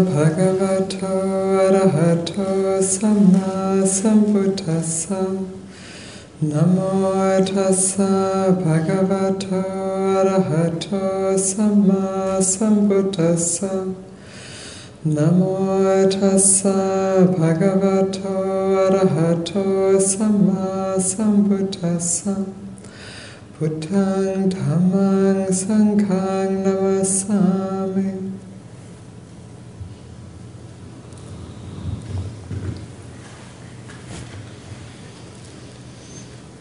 bhagavato arahato samma sambuddhassa Namo tassa bhagavato arahato samma sambuddhassa Namo tassa bhagavato arahato samma sambuddhassa Buddhang dhammang sanghang namasami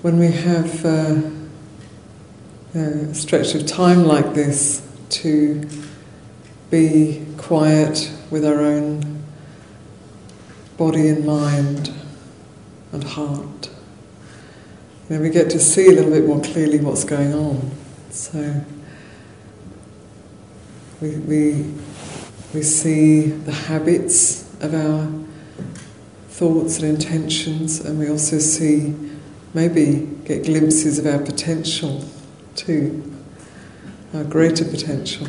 When we have uh, a stretch of time like this to be quiet with our own body and mind and heart. Know, we get to see a little bit more clearly what's going on. So we, we, we see the habits of our thoughts and intentions, and we also see, maybe get glimpses of our potential too, our greater potential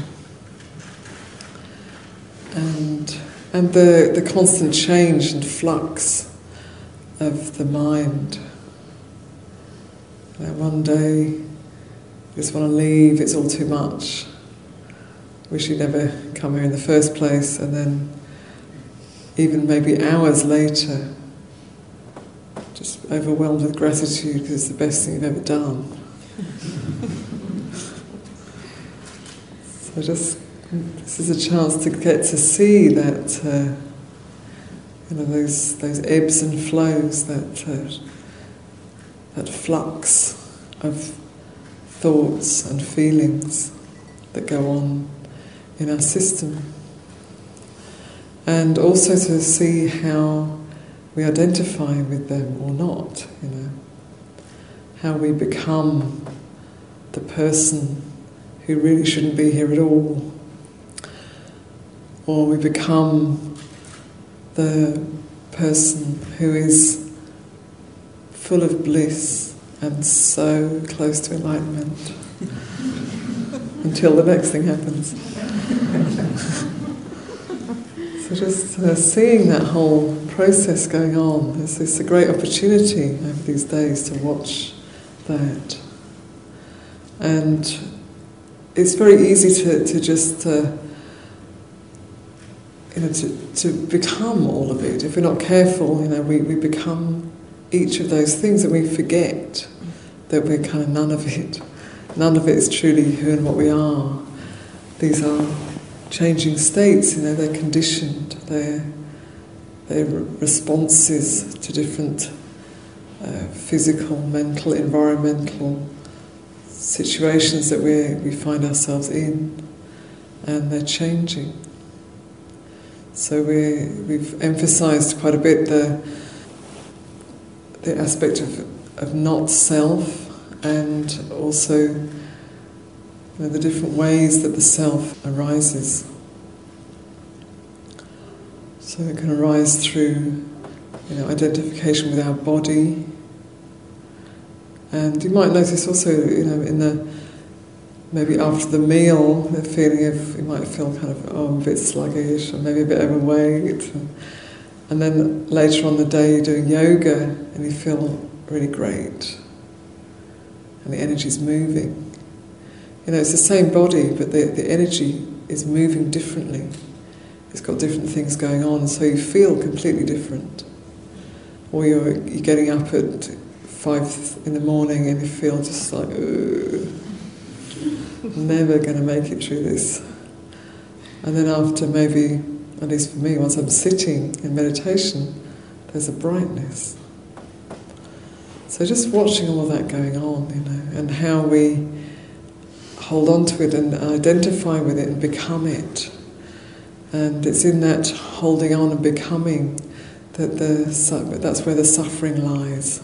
and and the, the constant change and flux of the mind. Know, one day just want to leave, it's all too much. Wish you'd never come here in the first place, and then even maybe hours later, just overwhelmed with gratitude because it's the best thing you've ever done. so just this is a chance to get to see that, uh, you know, those those ebbs and flows, that uh, that flux of thoughts and feelings that go on in our system, and also to see how we identify with them or not. You know, how we become the person who really shouldn't be here at all or we become the person who is full of bliss and so close to enlightenment until the next thing happens. so just uh, seeing that whole process going on is a great opportunity over these days to watch that. And it's very easy to, to just uh, you know, to, to become all of it. If we're not careful, you know, we, we become each of those things and we forget that we're kind of none of it. None of it is truly who and what we are. These are changing states, you know, they're conditioned, they're, they're responses to different uh, physical, mental, environmental situations that we, we find ourselves in, and they're changing. So we, we've emphasized quite a bit the, the aspect of, of not self and also you know, the different ways that the self arises. So it can arise through you know, identification with our body. And you might notice also, you know, in the maybe after the meal, the feeling of you might feel kind of oh, a bit sluggish or maybe a bit overweight. And then later on the day, you're doing yoga and you feel really great. And the energy's moving. You know, it's the same body, but the, the energy is moving differently. It's got different things going on, so you feel completely different. Or you're, you're getting up at five in the morning and you feel just like, never going to make it through this. And then after maybe, at least for me, once I'm sitting in meditation, there's a brightness. So just watching all that going on, you know, and how we hold on to it and identify with it and become it. And it's in that holding on and becoming that the that's where the suffering lies.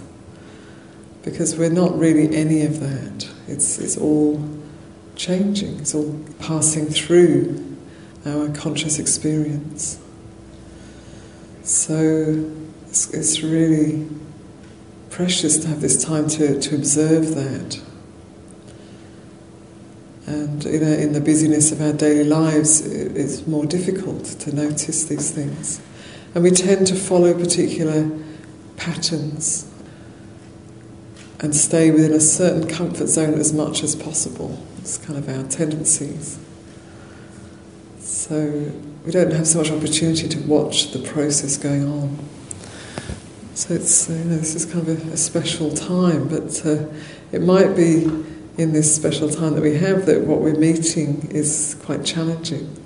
Because we're not really any of that. It's it's all changing, it's all passing through our conscious experience. So it's, it's really precious to have this time to, to observe that. And in, the busyness of our daily lives, it's more difficult to notice these things. And we tend to follow particular patterns and stay within a certain comfort zone as much as possible. It's kind of our tendencies. So we don't have so much opportunity to watch the process going on. So it's you know this is kind of a, a special time, but uh, it might be in this special time that we have that what we're meeting is quite challenging.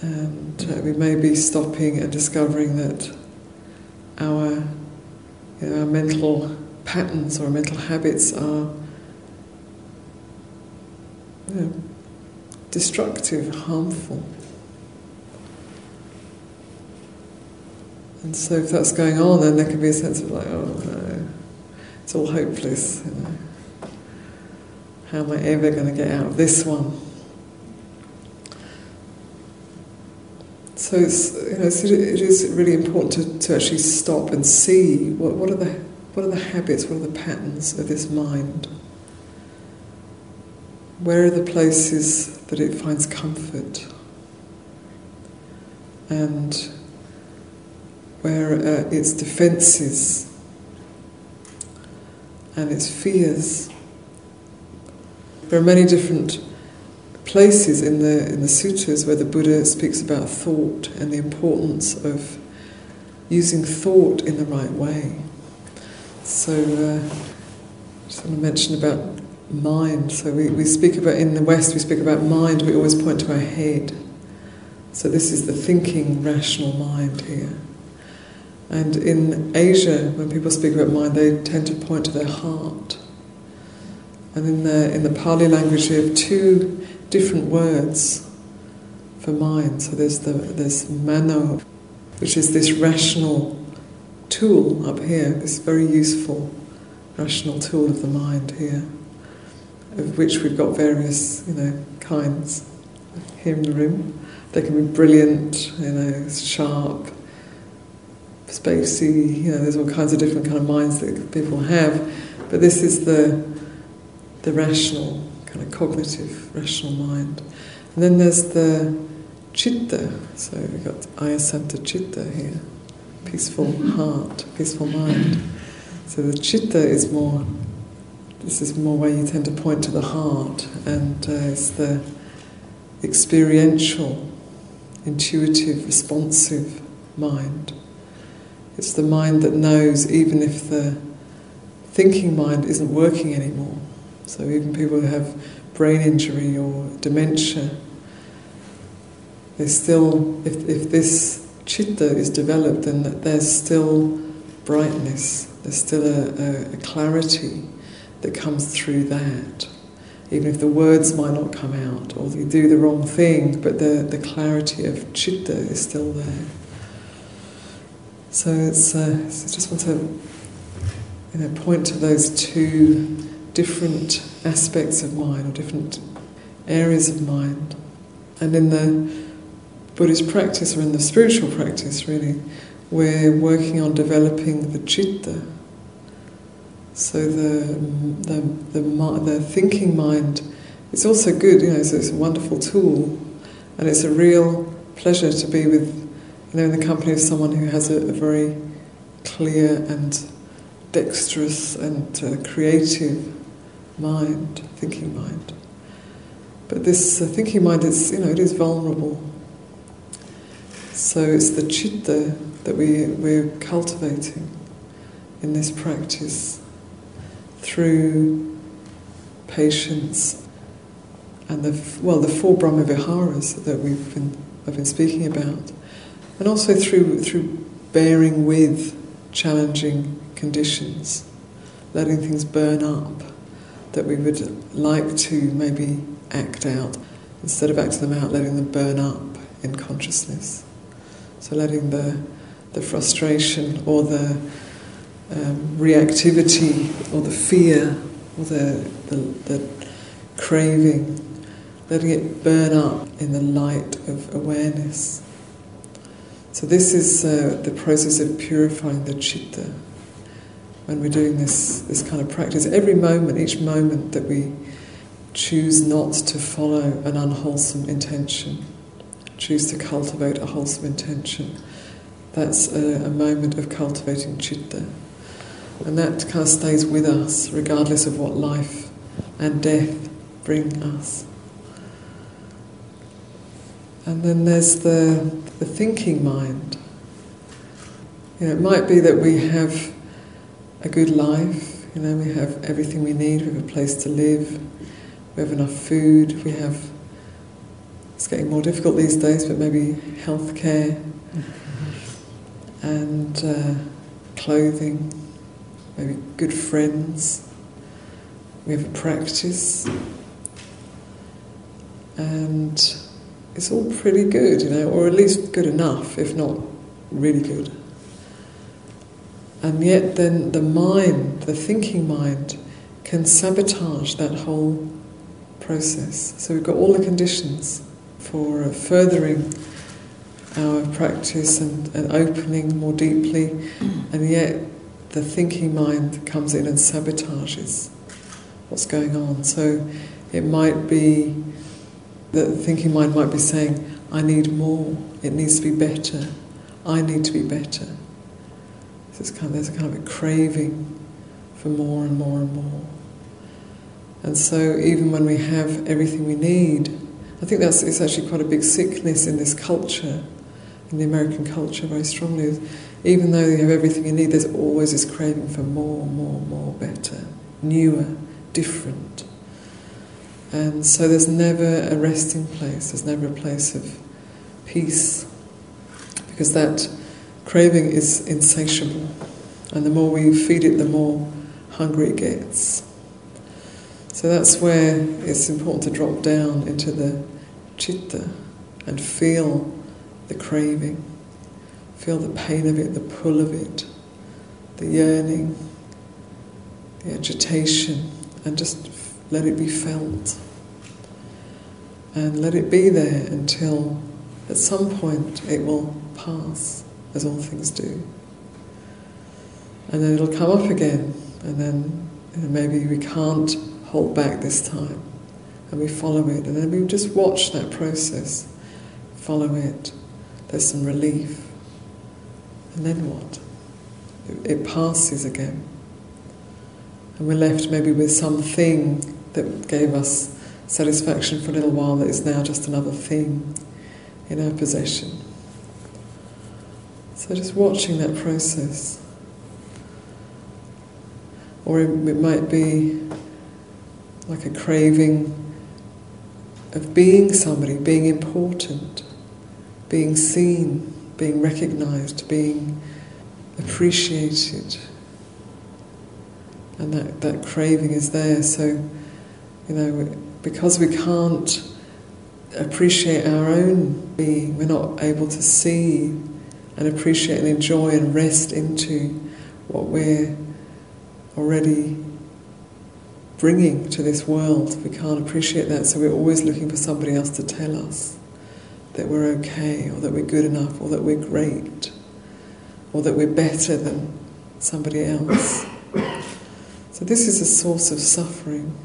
And uh, we may be stopping and discovering that our, you know, our mental patterns or mental habits are you know, destructive, harmful. And so if that's going on, then there can be a sense of like, oh no, it's all hopeless. You know. How am I ever going to get out of this one? So it's, you know, it is really important to, to actually stop and see what, what, are the, what are the habits, what are the patterns of this mind. Where are the places that it finds comfort? And where are its defenses and its fears? There are many different places in the in the sutras where the Buddha speaks about thought and the importance of using thought in the right way. So, uh, just want to mention about mind. So we, we speak about in the West we speak about mind. We always point to our head. So this is the thinking, rational mind here. And in Asia, when people speak about mind, they tend to point to their heart. And in the in the Pali language, we have two different words for mind. So there's the there's mano, which is this rational tool up here, this very useful rational tool of the mind here, of which we've got various, you know, kinds here in the room. They can be brilliant, you know, sharp, spacey, you know, there's all kinds of different kind of minds that people have. But this is the the rational kind of cognitive, rational mind. And then there's the chitta, so we've got ayasanta chitta here, peaceful heart, peaceful mind. So the chitta is more, this is more where you tend to point to the heart, and uh, it's the experiential, intuitive, responsive mind. It's the mind that knows even if the thinking mind isn't working anymore. So even people who have brain injury or dementia, they still, if, if this chitta is developed, then there's still brightness, there's still a, a, a clarity that comes through that. Even if the words might not come out, or you do the wrong thing, but the, the clarity of chitta is still there. So it's, uh, I just want to you know, point to those two different aspects of mind or different areas of mind. And in the Buddhist practice or in the spiritual practice, really, we're working on developing the citta. So the, the, the, the thinking mind is also good, you know, so it's a wonderful tool. And it's a real pleasure to be with, you know, in the company of someone who has a, a very clear and dexterous and uh, creative mind, thinking mind. But this uh, thinking mind is, you know, it is vulnerable. So it's the chitta that we, we're cultivating in this practice through patience and the well the four Brahma Viharas that we've been I've been speaking about, and also through through bearing with challenging conditions, letting things burn up that we would like to maybe act out. Instead of acting them out, letting them burn up in consciousness. So letting the, the frustration or the um, reactivity or the fear or the, the, the craving, letting it burn up in the light of awareness. So this is uh, the process of purifying the chitta when we're doing this, this kind of practice. Every moment, each moment that we choose not to follow an unwholesome intention, choose to cultivate a wholesome intention. That's a, a moment of cultivating chitta. And that kind of stays with us regardless of what life and death bring us. And then there's the, the thinking mind. You know, it might be that we have a good life, you know, we have everything we need, we have a place to live, we have enough food, we have, it's getting more difficult these days, but maybe health care and uh, clothing, maybe good friends, we have a practice, and it's all pretty good, you know, or at least good enough, if not really good. And yet, then the mind, the thinking mind, can sabotage that whole process. So we've got all the conditions for uh, furthering our practice and, and opening more deeply, and yet the thinking mind comes in and sabotages what's going on. So it might be that the thinking mind might be saying, I need more, it needs to be better, I need to be better. Kind of, there's a kind of a craving for more and more and more. And so even when we have everything we need, I think that's it's actually quite a big sickness in this culture, in the American culture very strongly. Even though you have everything you need, there's always this craving for more, more, more, better, newer, different. And so there's never a resting place, there's never a place of peace, because that craving is insatiable. And the more we feed it, the more hungry it gets. So that's where it's important to drop down into the chitta and feel the craving, feel the pain of it, the pull of it, the yearning, the agitation, and just let it be felt. And let it be there until at some point it will pass, as all things do. And then it'll come up again, and then you know, maybe we can't hold back this time, and we follow it, and then we just watch that process, follow it. There's some relief, and then what? It, it passes again, and we're left maybe with something that gave us satisfaction for a little while that is now just another thing in our possession. So just watching that process. Or it might be like a craving of being somebody, being important, being seen, being recognized, being appreciated. And that, that craving is there. So, you know, because we can't appreciate our own being, we're not able to see and appreciate and enjoy and rest into what we're already bringing to this world. We can't appreciate that, so we're always looking for somebody else to tell us that we're okay, or that we're good enough, or that we're great, or that we're better than somebody else. So, this is a source of suffering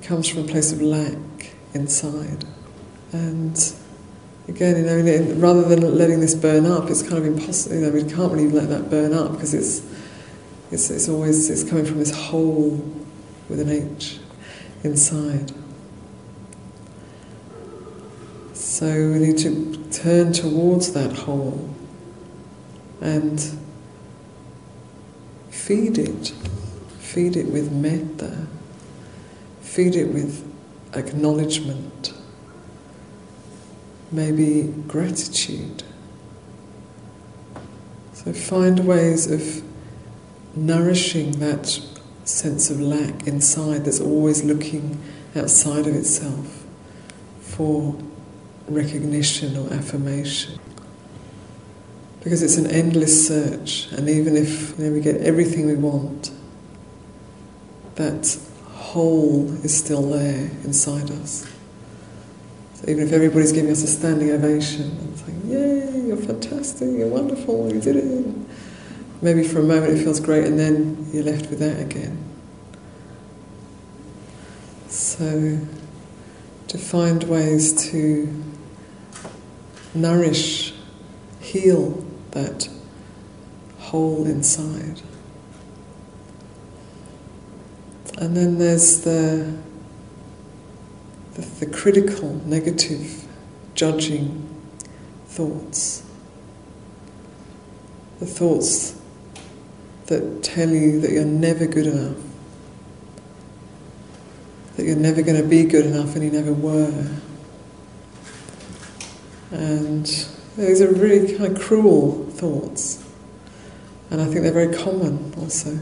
It comes from a place of lack inside. And again, you know, rather than letting this burn up, it's kind of impossible. You know, we can't really let that burn up because it's, it's, it's always it's coming from this hole with an H inside. So we need to turn towards that hole and feed it, feed it with metta feed it with acknowledgement, maybe gratitude. So find ways of nourishing that sense of lack inside that's always looking outside of itself for recognition or affirmation. Because it's an endless search, and even if you know, we get everything we want, that hole is still there inside us. Even if everybody's giving us a standing ovation and saying, Yay, you're fantastic, you're wonderful, you did it. Maybe for a moment it feels great and then you're left with that again. So, to find ways to nourish, heal that hole inside. And then there's the, the, the critical, negative, judging thoughts. The thoughts that tell you that you're never good enough, that you're never going to be good enough and you never were. And these are really kind of cruel thoughts. And I think they're very common also.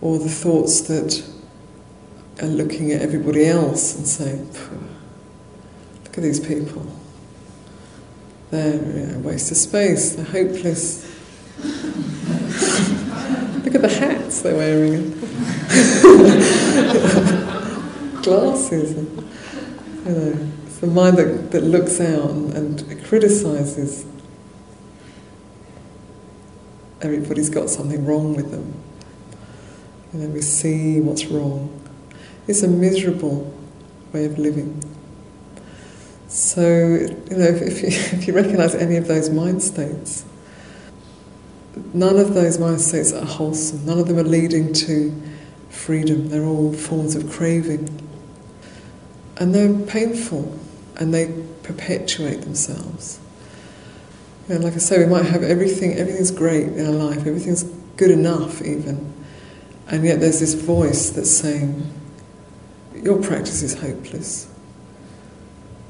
or the thoughts that are looking at everybody else and saying, look at these people. They're a waste of space, they're hopeless. look at the hats they're wearing. Glasses. And, you know, it's the mind that, that looks out and, and criticises. Everybody's got something wrong with them and then we see what's wrong. It's a miserable way of living. So, you know, if, if, you, if you recognize any of those mind states, none of those mind states are wholesome. None of them are leading to freedom. They're all forms of craving. And they're painful and they perpetuate themselves. You know, like I say, we might have everything, everything's great in our life, everything's good enough even. And yet there's this voice that's saying, Your practice is hopeless.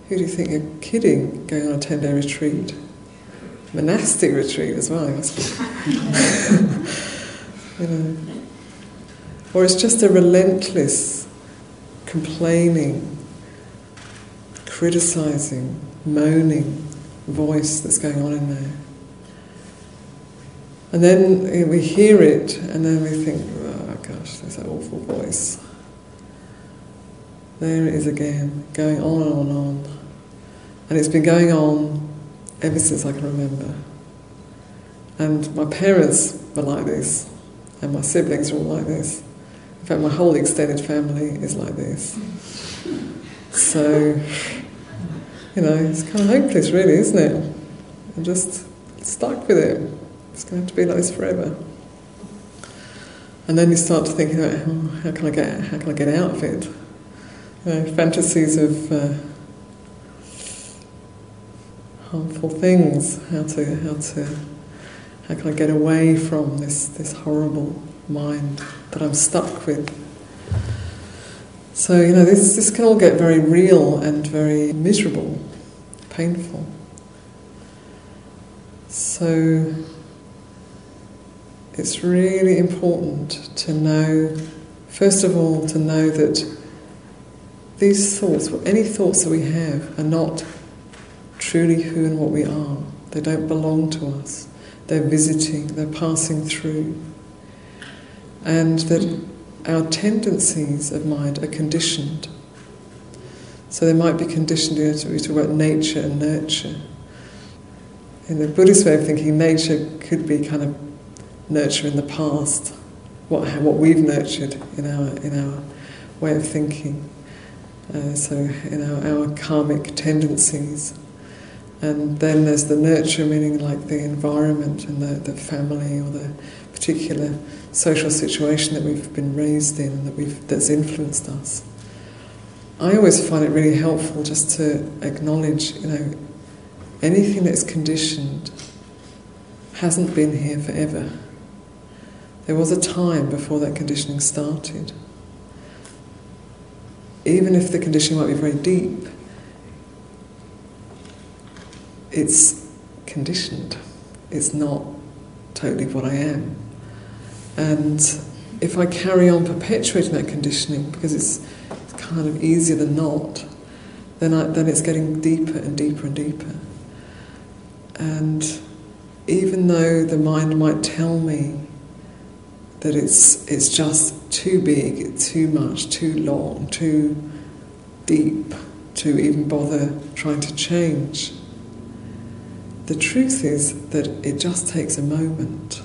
Who do you think you're kidding going on a 10 day retreat? Monastic retreat as well, must be. you know. Or it's just a relentless complaining, criticizing, moaning voice that's going on in there. And then we hear it, and then we think, oh gosh, there's that awful voice. There it is again, going on and on and on. And it's been going on ever since I can remember. And my parents were like this, and my siblings are all like this. In fact, my whole extended family is like this. So, you know, it's kind of hopeless, really, isn't it? I'm just stuck with it. It's going to have to be like this forever. And then you start to think about oh, how can I get how can I get out of it? You fantasies of uh, harmful things. How to how to how can I get away from this this horrible mind that I'm stuck with? So you know this this can all get very real and very miserable, painful. So it's really important to know, first of all, to know that these thoughts, any thoughts that we have, are not truly who and what we are. They don't belong to us. They're visiting, they're passing through. And that our tendencies of mind are conditioned. So they might be conditioned, you know, we talk about nature and nurture. In the Buddhist way of thinking, nature could be kind of nurture in the past, what, what we've nurtured in our, in our way of thinking. Uh, so, in our, our karmic tendencies. And then there's the nurture, meaning like the environment and the, the family or the particular social situation that we've been raised in and that we've, that's influenced us. I always find it really helpful just to acknowledge, you know, anything that's conditioned hasn't been here forever. There was a time before that conditioning started. Even if the conditioning might be very deep, it's conditioned. It's not totally what I am. And if I carry on perpetuating that conditioning, because it's, it's kind of easier than not, then, I, then it's getting deeper and deeper and deeper. And even though the mind might tell me that it's, it's just too big, too much, too long, too deep to even bother trying to change. The truth is that it just takes a moment.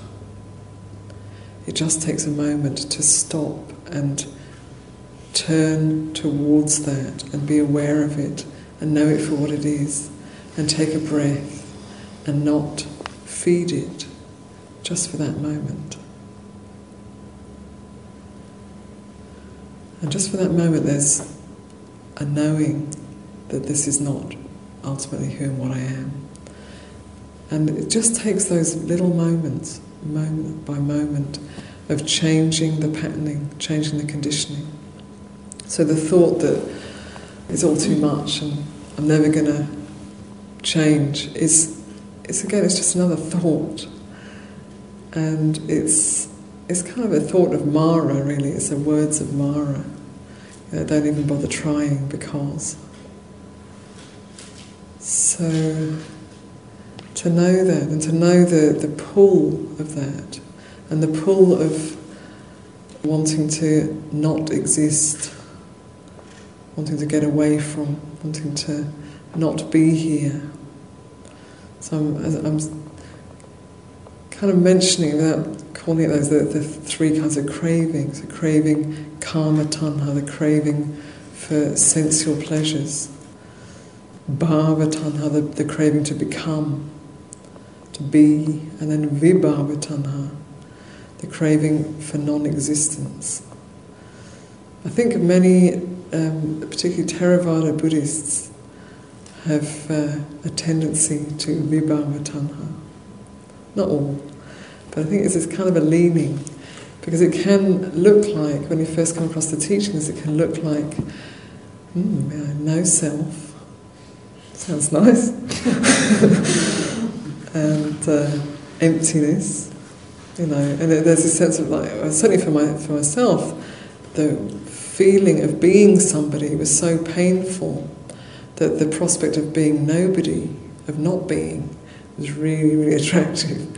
it just takes a moment to stop and turn towards that and be aware of it and know it for what it is and take a breath and not feed it just for that moment. And just for that moment, there's a knowing that this is not ultimately who and what I am. And it just takes those little moments, moment by moment, of changing the patterning, changing the conditioning. So the thought that it's all too much and I'm never going to change is, is again, it's just another thought. And it's, it's kind of a thought of Mara, really. It's the words of Mara. Know, don't even bother trying because. So, to know that and to know the, the pull of that and the pull of wanting to not exist, wanting to get away from, wanting to not be here. So I'm, I'm kind of mentioning without calling it those the, the three kinds of cravings: the craving kama tanha, the craving for sensual pleasures, bhava tanha, the, the craving to become, to be, and then vibhava tanha, the craving for non-existence. I think many, um, particularly Theravada Buddhists, have uh, a tendency to vibhava tanha. Not all, but I think it's this kind of a leaning because it can look like, when you first come across the teachings, it can look like, hmm, yeah, no self. Sounds nice. and uh, emptiness, you know, and there's a sense of like, certainly for, my, for myself, the feeling of being somebody was so painful that the prospect of being nobody, of not being, was really, really attractive.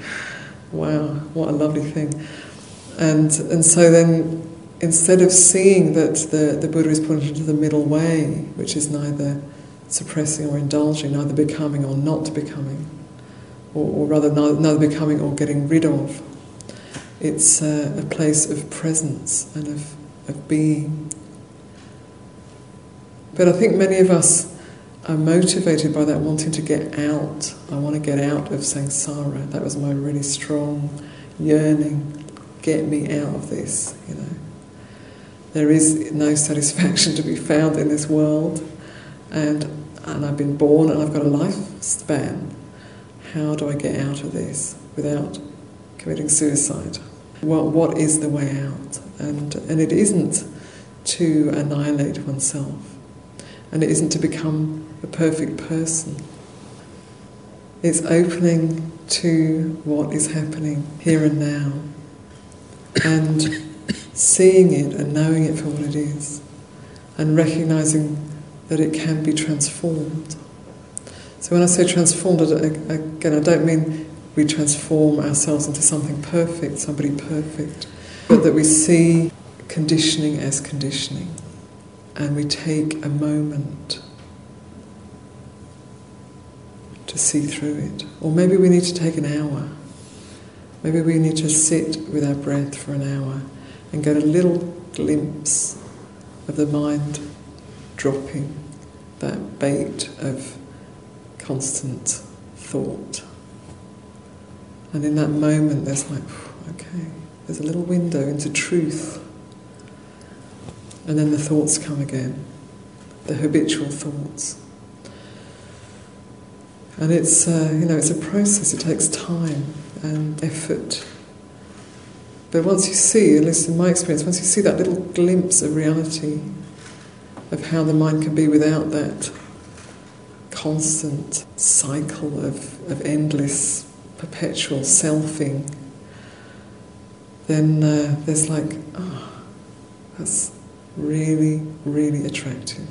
Wow, what a lovely thing. And, and so then, instead of seeing that the, the Buddha is pointing to the middle way, which is neither suppressing or indulging, neither becoming or not becoming, or, or rather, neither becoming or getting rid of, it's a, a place of presence and of, of being. But I think many of us I'm motivated by that wanting to get out. I want to get out of samsara. That was my really strong yearning. Get me out of this, you know. There is no satisfaction to be found in this world, and and I've been born and I've got a lifespan. How do I get out of this without committing suicide? What what is the way out? And and it isn't to annihilate oneself, and it isn't to become perfect person. It's opening to what is happening here and now and seeing it and knowing it for what it is and recognizing that it can be transformed. So when I say transformed, again, I don't mean we transform ourselves into something perfect, somebody perfect, but that we see conditioning as conditioning and we take a moment to see through it. Or maybe we need to take an hour. Maybe we need to sit with our breath for an hour and get a little glimpse of the mind dropping that bait of constant thought. And in that moment, there's like, okay, there's a little window into truth. And then the thoughts come again, the habitual thoughts. And it's, uh, you know, it's a process, it takes time and effort. But once you see, at least in my experience, once you see that little glimpse of reality, of how the mind can be without that constant cycle of, of endless, perpetual selfing, then uh, there's like, ah, oh, that's really, really attractive.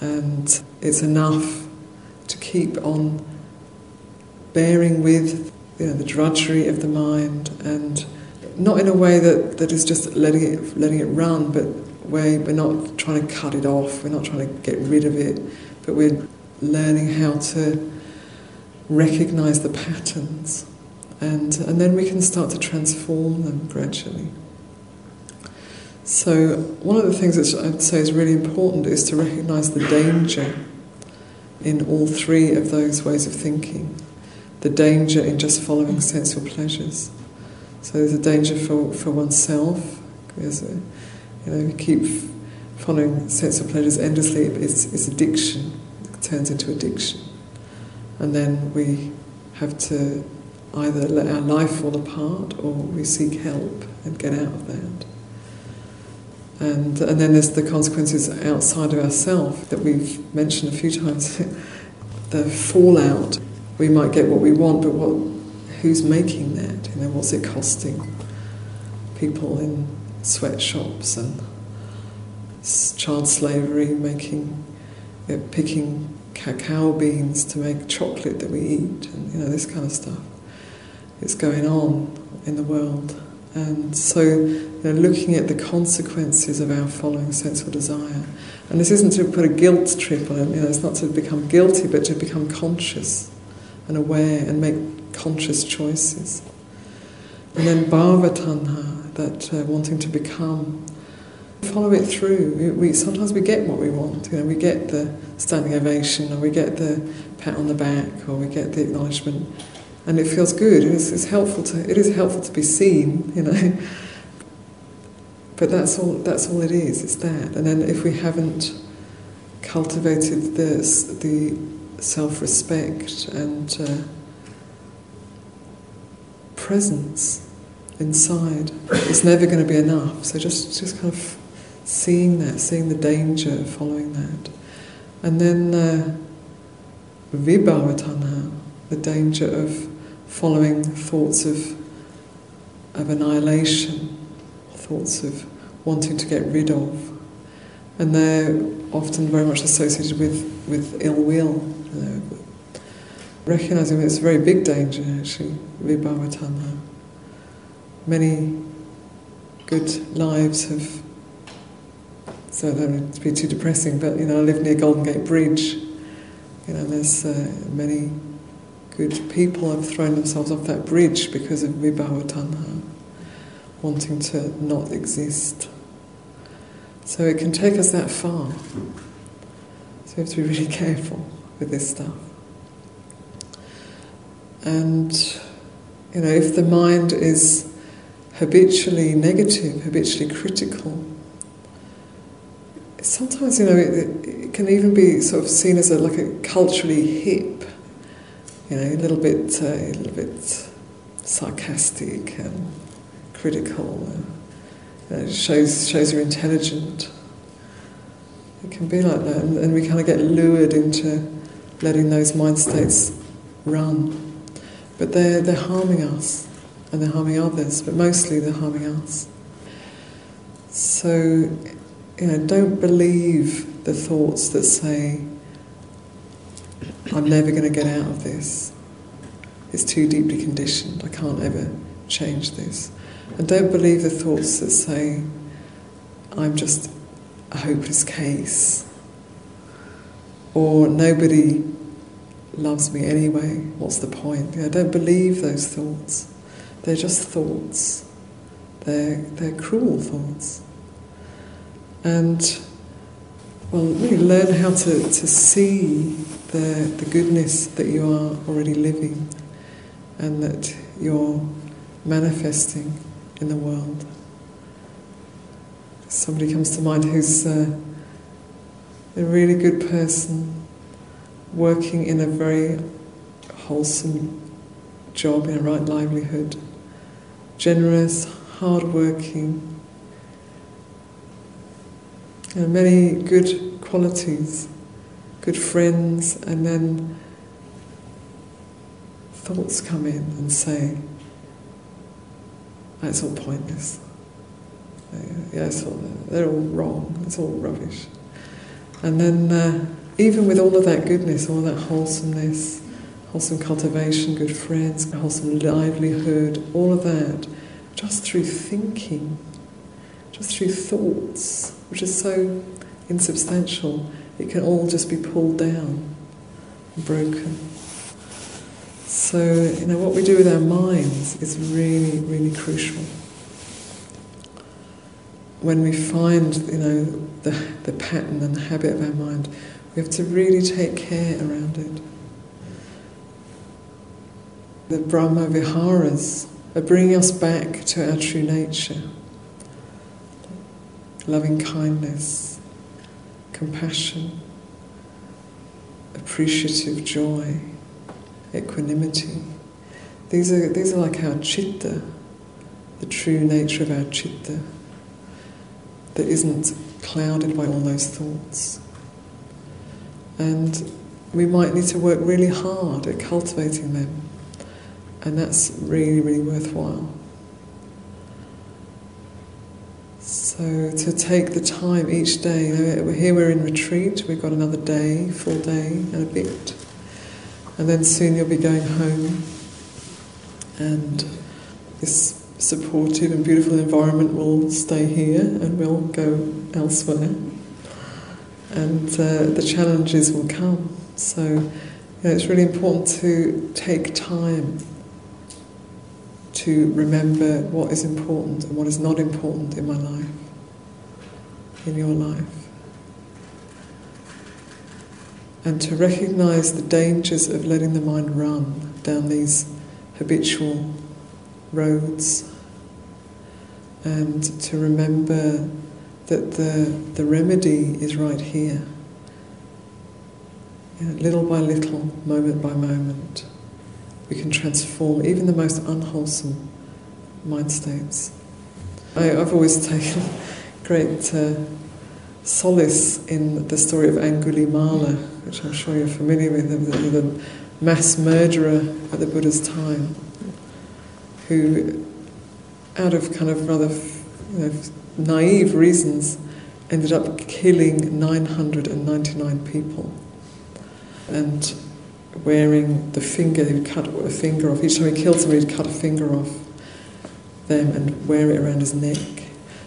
And it's enough to keep on bearing with you know, the drudgery of the mind and not in a way that, that is just letting it, letting it run, but where we're not trying to cut it off, we're not trying to get rid of it, but we're learning how to recognize the patterns And, and then we can start to transform them gradually. So, one of the things that I'd say is really important is to recognize the danger in all three of those ways of thinking. The danger in just following sensual pleasures. So, there's a danger for, for oneself. There's a, you know, keep following sensual pleasures endlessly, it's, it's addiction. It turns into addiction. And then we have to either let our life fall apart or we seek help and get out of that. And, and then there's the consequences outside of ourselves that we've mentioned a few times. the fallout. We might get what we want, but what, who's making that? You know, what's it costing? People in sweatshops and child slavery, making, you know, picking cacao beans to make chocolate that we eat, and you know this kind of stuff. It's going on in the world. And so, looking at the consequences of our following sensual desire. And this isn't to put a guilt trip on it, you know, it's not to become guilty, but to become conscious and aware and make conscious choices. And then bhava tanha, that uh, wanting to become, follow it through. We, we, sometimes we get what we want, you know, we get the standing ovation, or we get the pat on the back, or we get the acknowledgement and it feels good. It's, it's helpful to it is helpful to be seen, you know. But that's all. That's all it is. It's that. And then if we haven't cultivated this, the self-respect and uh, presence inside, it's never going to be enough. So just just kind of seeing that, seeing the danger following that, and then uh, vibhavatanha, the danger of following thoughts of, of annihilation, thoughts of wanting to get rid of. And they're often very much associated with, with ill will. You know. Recognizing that it's a very big danger, actually, vibhavatanha. Many good lives have, so I don't be too depressing, but you know, I live near Golden Gate Bridge. You know, there's uh, many good people have thrown themselves off that bridge because of vibhava tanha, wanting to not exist. So it can take us that far. So we have to be really careful with this stuff. And, you know, if the mind is habitually negative, habitually critical, sometimes, you know, it, it can even be sort of seen as a, like a culturally hip you know, a little bit, uh, a little bit sarcastic and critical. And, shows shows you're intelligent. It can be like that, and, and we kind of get lured into letting those mind states run. But they're they're harming us, and they're harming others. But mostly they're harming us. So, you know, don't believe the thoughts that say I'm never going to get out of this. It's too deeply conditioned. I can't ever change this. And don't believe the thoughts that say, I'm just a hopeless case. Or nobody loves me anyway. What's the point? You don't believe those thoughts. They're just thoughts. They're, they're cruel thoughts. And well, really learn how to, to see the, the goodness that you are already living and that you're manifesting in the world. Somebody comes to mind who's uh, a really good person, working in a very wholesome job in a right livelihood, generous, many good qualities, good friends, and then thoughts come in and say, that's all pointless. Yeah, all, they're all wrong, it's all rubbish. And then, uh, even with all of that goodness, all that wholesomeness, wholesome cultivation, good friends, wholesome livelihood, all of that, just through thinking, just through thoughts, which is so insubstantial, it can all just be pulled down, and broken. So, you know, what we do with our minds is really, really crucial. When we find, you know, the, the pattern and the habit of our mind, we have to really take care around it. The Brahma Viharas are bringing us back to our true nature loving kindness, compassion, appreciative joy, equanimity. These are, these are like our chitta, the true nature of our chitta, that isn't clouded by all those thoughts. And we might need to work really hard at cultivating them, and that's really, really worthwhile. So to take the time each day, here we're in retreat, we've got another day, full day and a bit. And then soon you'll be going home and this supportive and beautiful environment will stay here and we'll go elsewhere. And uh, the challenges will come. So you know, it's really important to take time to remember what is important and what is not important in my life in your life. And to recognize the dangers of letting the mind run down these habitual roads. And to remember that the, the remedy is right here. Little by little, moment by moment, we can transform even the most unwholesome mind states. I, have always taken great uh, solace in the story of Angulimala, which I'm sure you're familiar with, the, the mass murderer at the Buddha's time, who, out of kind of rather you know, naive reasons, ended up killing 999 people and wearing the finger, he'd cut a finger off. Each time he killed somebody, he'd cut a finger off them and wear it around his neck.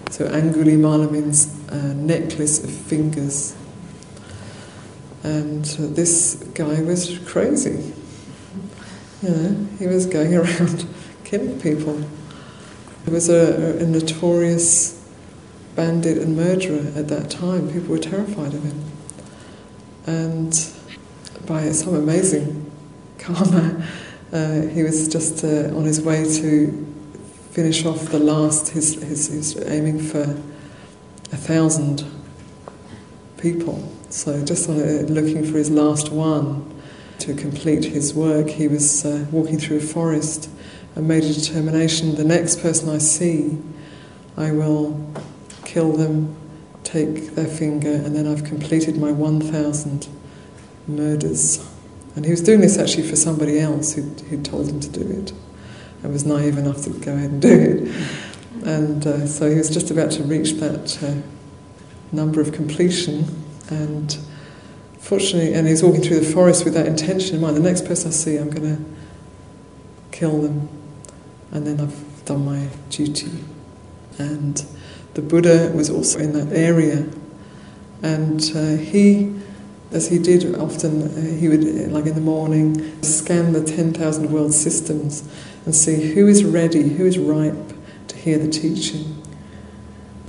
So Angulimala means a necklace of fingers. And uh, this guy was crazy. You know, he was going around killing people. He was a, a notorious bandit and murderer at that time. People were terrified of him. And by some amazing. Karma, uh, he was just uh, on his way to finish off the last, he's, he's, he's aiming for a thousand people. So just on a, looking for his last one to complete his work, he was uh, walking through a forest and made a determination, the next person I see, I will kill them, take their finger, and then I've completed my 1,000 murders. And he was doing this actually for somebody else who who told him to do it. I was naive enough to go ahead and do it. And uh, so he was just about to reach that uh, number of completion, and fortunately, and he's walking through the forest with that intention in mind. The next person I see, I'm going to kill them, and then I've done my duty. And the Buddha was also in that area, and uh, he as he did often, uh, he would, like in the morning, scan the 10,000 world systems and see who is ready, who is ripe to hear the teaching.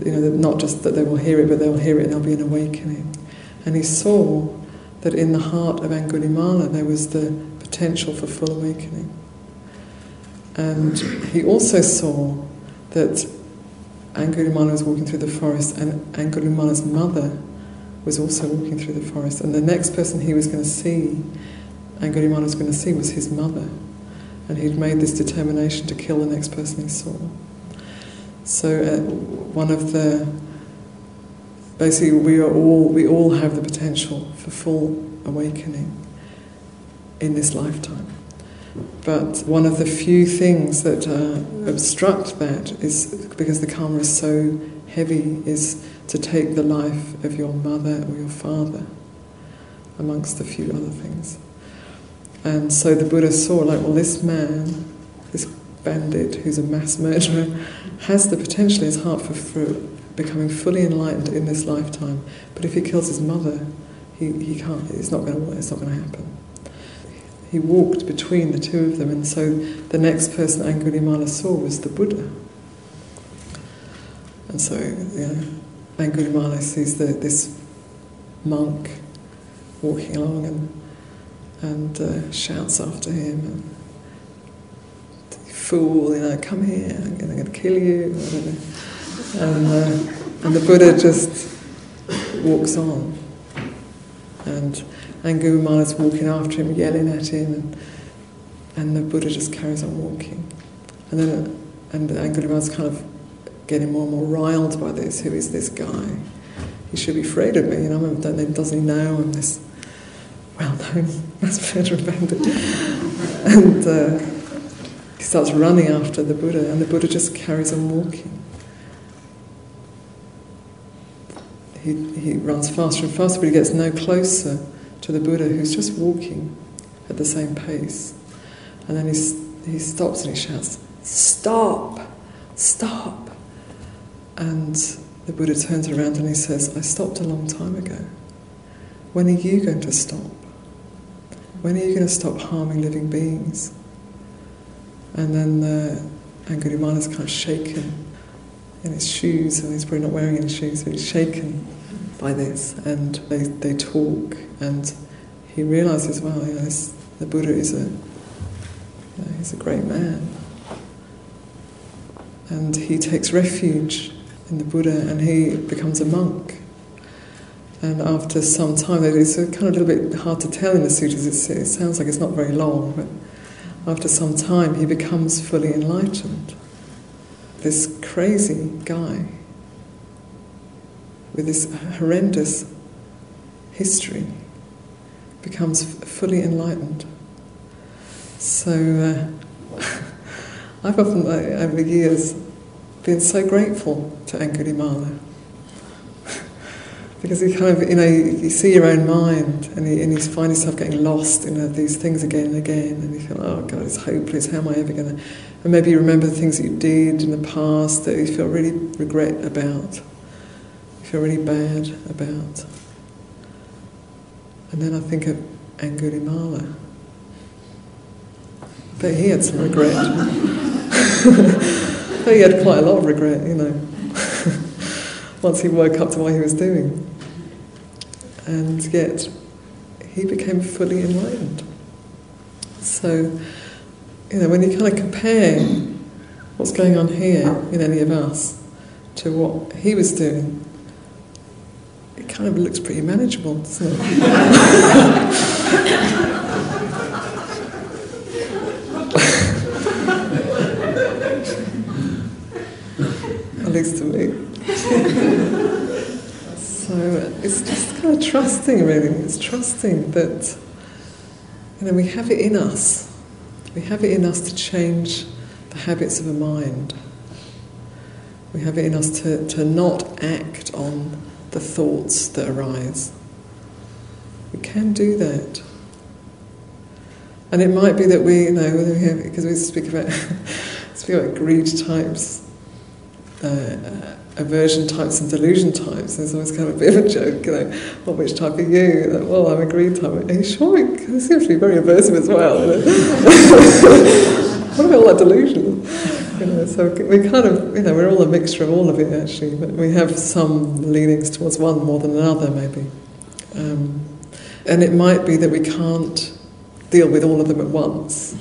You know, not just that they will hear it, but they'll hear it and there'll be an awakening. And he saw that in the heart of Angulimala there was the potential for full awakening. And he also saw that Angulimala was walking through the forest and Angulimala's mother was also walking through the forest. And the next person he was going to see, Angulimala was going to see, was his mother. And he'd made this determination to kill the next person he saw. So uh, one of the basically we are all we all have the potential for full awakening in this lifetime. But one of the few things that uh, obstruct that is because the karma is so heavy is to take the life of your mother or your father, amongst a few other things. And so the Buddha saw, like, well, this man, this bandit who's a mass murderer, has the potential in his heart for, fruit, becoming fully enlightened in this lifetime. But if he kills his mother, he, he can't. It's not going to. Happen. he walked between the two of them, and so the next person Angulimala saw was the Buddha. And so, know, Angulimala sees the, this monk walking along and, and uh, shouts after him, and, fool, you know, come here, I'm going to kill you, and, uh, and the Buddha just walks on. And Angulimala is walking after him, yelling at him, and, and the Buddha just carries on walking. And then and is kind of getting more and more riled by this. Who is this guy? He should be afraid of me. You know, doesn't he know I'm this well-known mass murderer bandit? and uh, he starts running after the Buddha, and the Buddha just carries on walking. he, he runs faster and faster, but he gets no closer to the Buddha who's just walking at the same pace. And then he, he stops and he shouts, Stop! Stop! And the Buddha turns around and he says, I stopped a long time ago. When are you going to stop? When are you going to stop harming living beings? And then uh, Angulimala is kind of shaken in his shoes, and he's probably not wearing any shoes, but he's shaken by this. And they, they talk, and he realizes, well, you know, this, the Buddha is a, you know, he's a great man. And he takes refuge in the Buddha and he becomes a monk. And after some time, it's kind of a little bit hard to tell in the sutras, it sounds like it's not very long, but after some time, he becomes fully enlightened this crazy guy with this horrendous history becomes fully enlightened. So uh, I've often, over the years, been so grateful to Angulimala because you kind of, you know, you, see your own mind and you, and you find yourself getting lost in uh, these things again and again, and you feel, oh God, it's hopeless. How am I ever going to? And maybe you remember the things that you did in the past that you feel really regret about, you feel really bad about. And then I think of Angulimala. But he had some regret. he had quite a lot of regret, you know, once he woke up to what he was doing. And yet, he became fully enlightened. So, you know, when you kind of compare what's going on here in any of us to what he was doing, it kind of looks pretty manageable, doesn't it? Least to me. so it's just kind of trusting, really. It's trusting that you know we have it in us we have it in us to change the habits of a mind. We have it in us to, to not act on the thoughts that arise. We can do that. And it might be that we, you know, because we speak about, speak about greed types, uh, aversion types and delusion types. There's always kind of a bit of a joke, you know, well, which type are you? Like, well, I'm a green type. Are you sure? You seem to be very aversive as well. You know? what about all that delusion? You know, so we kind of, you know, we're all a mixture of all of it actually, but we have some leanings towards one more than another maybe. Um, and it might be that we can't deal with all of them at once.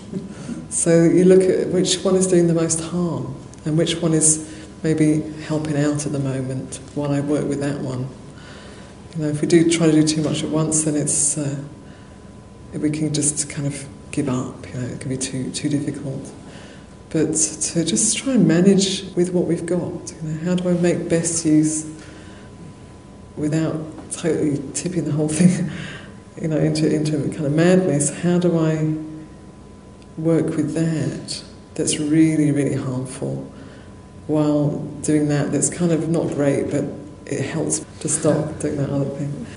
So you look at which one is doing the most harm and which one is maybe helping out at the moment while I work with that one. You know, if we do try to do too much at once, then it's uh, we can just kind of give up. You know, it can be too too difficult. But to just try and manage with what we've got. You know, how do I make best use without totally tipping the whole thing, you know, into into kind of madness? How do I work with that? That's really really harmful while doing that that's kind of not great, but it helps to stop doing that other thing.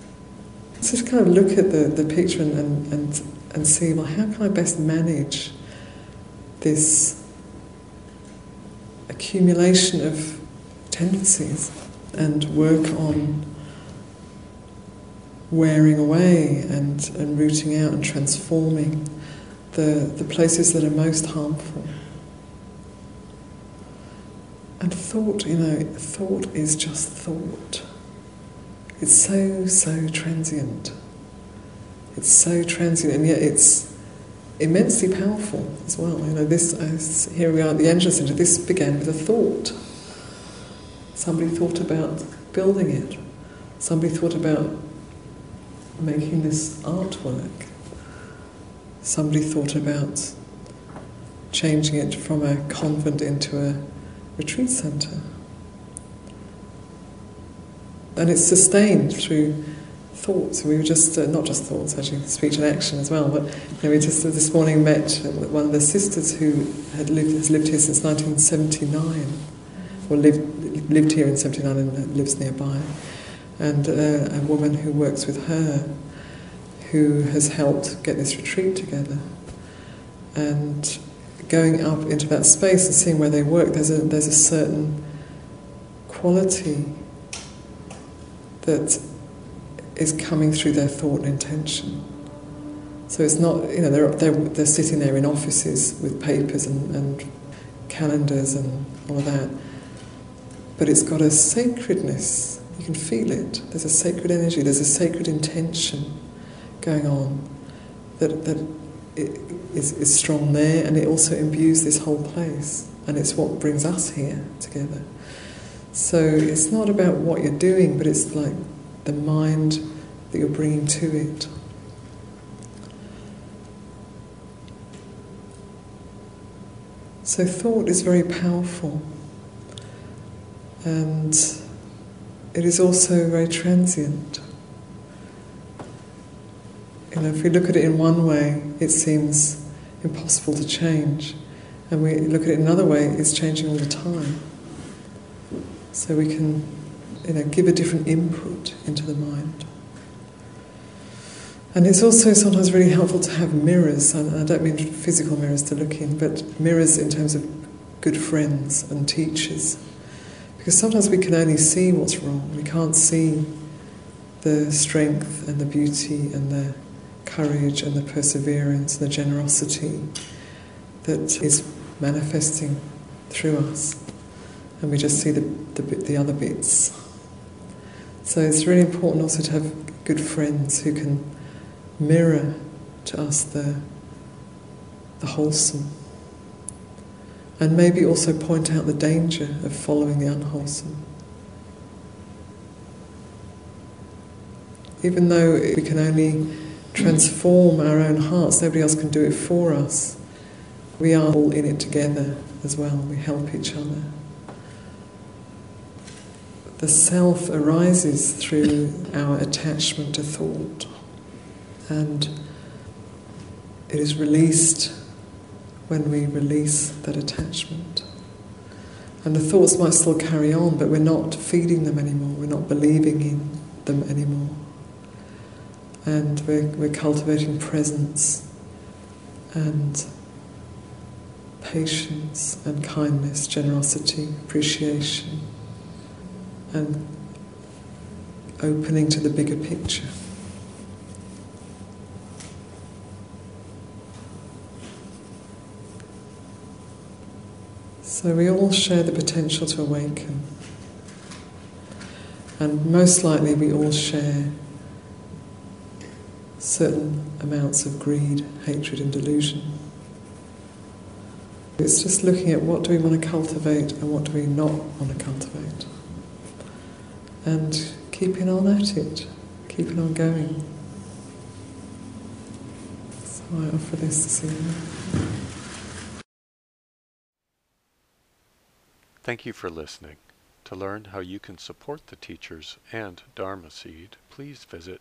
So just kind of look at the, the picture and, and, and, see, well, how can I best manage this accumulation of tendencies and work on wearing away and, and rooting out and transforming the, the places that are most harmful. And thought, you know, thought is just thought. It's so, so transient. It's so transient, and yet it's immensely powerful as well. You know, this uh, here we are at the Angela Centre. This began with a thought. Somebody thought about building it. Somebody thought about making this artwork. Somebody thought about changing it from a convent into a retreat centre. And it's sustained through thoughts. We were just, uh, not just thoughts, actually, speech and action as well. But you know, we just uh, this morning met one of the sisters who had lived, has lived here since 1979, or lived, lived here in 79 and lives nearby. And uh, a woman who works with her who has helped get this retreat together. And going up into that space and seeing where they work, there's a, there's a certain quality that is coming through their thought and intention. So it's not, you know, they're, they're, they're sitting there in offices with papers and, and calendars and all of that. But it's got a sacredness. You can feel it. There's a sacred energy, there's a sacred intention going on that, that is, is strong there and it also imbues this whole place. And it's what brings us here together. So it's not about what you're doing, but it's like the mind that you're bringing to it. So thought is very powerful and it is also very transient. You know, if we look at it in one way, it seems impossible to change. And we look at it another way, it's changing all the time. So we can you know, give a different input into the mind. And it's also sometimes really helpful to have mirrors, and I don't mean physical mirrors to look in, but mirrors in terms of good friends and teachers. Because sometimes we can only see what's wrong, we can't see the strength and the beauty and the courage and the perseverance and the generosity that is manifesting through us. And we just see the, the, the other bits. So it's really important also to have good friends who can mirror to us the, the wholesome. And maybe also point out the danger of following the unwholesome. Even though we can only transform our own hearts, nobody else can do it for us. We are all in it together as well, we help each other the self arises through our attachment to thought and it is released when we release that attachment. And the thoughts might still carry on, but we're not feeding them anymore, we're not believing in them anymore. And we're, we're cultivating presence and patience and kindness, generosity, appreciation and opening to the bigger picture. So we all share the potential to awaken. And most likely we all share certain amounts of greed, hatred, and delusion. It's just looking at what do we want to cultivate and what do we not want to cultivate and keeping on at it, keeping on going. So I offer this this evening. Thank you for listening. To learn how you can support the teachers and Dharma Seed, please visit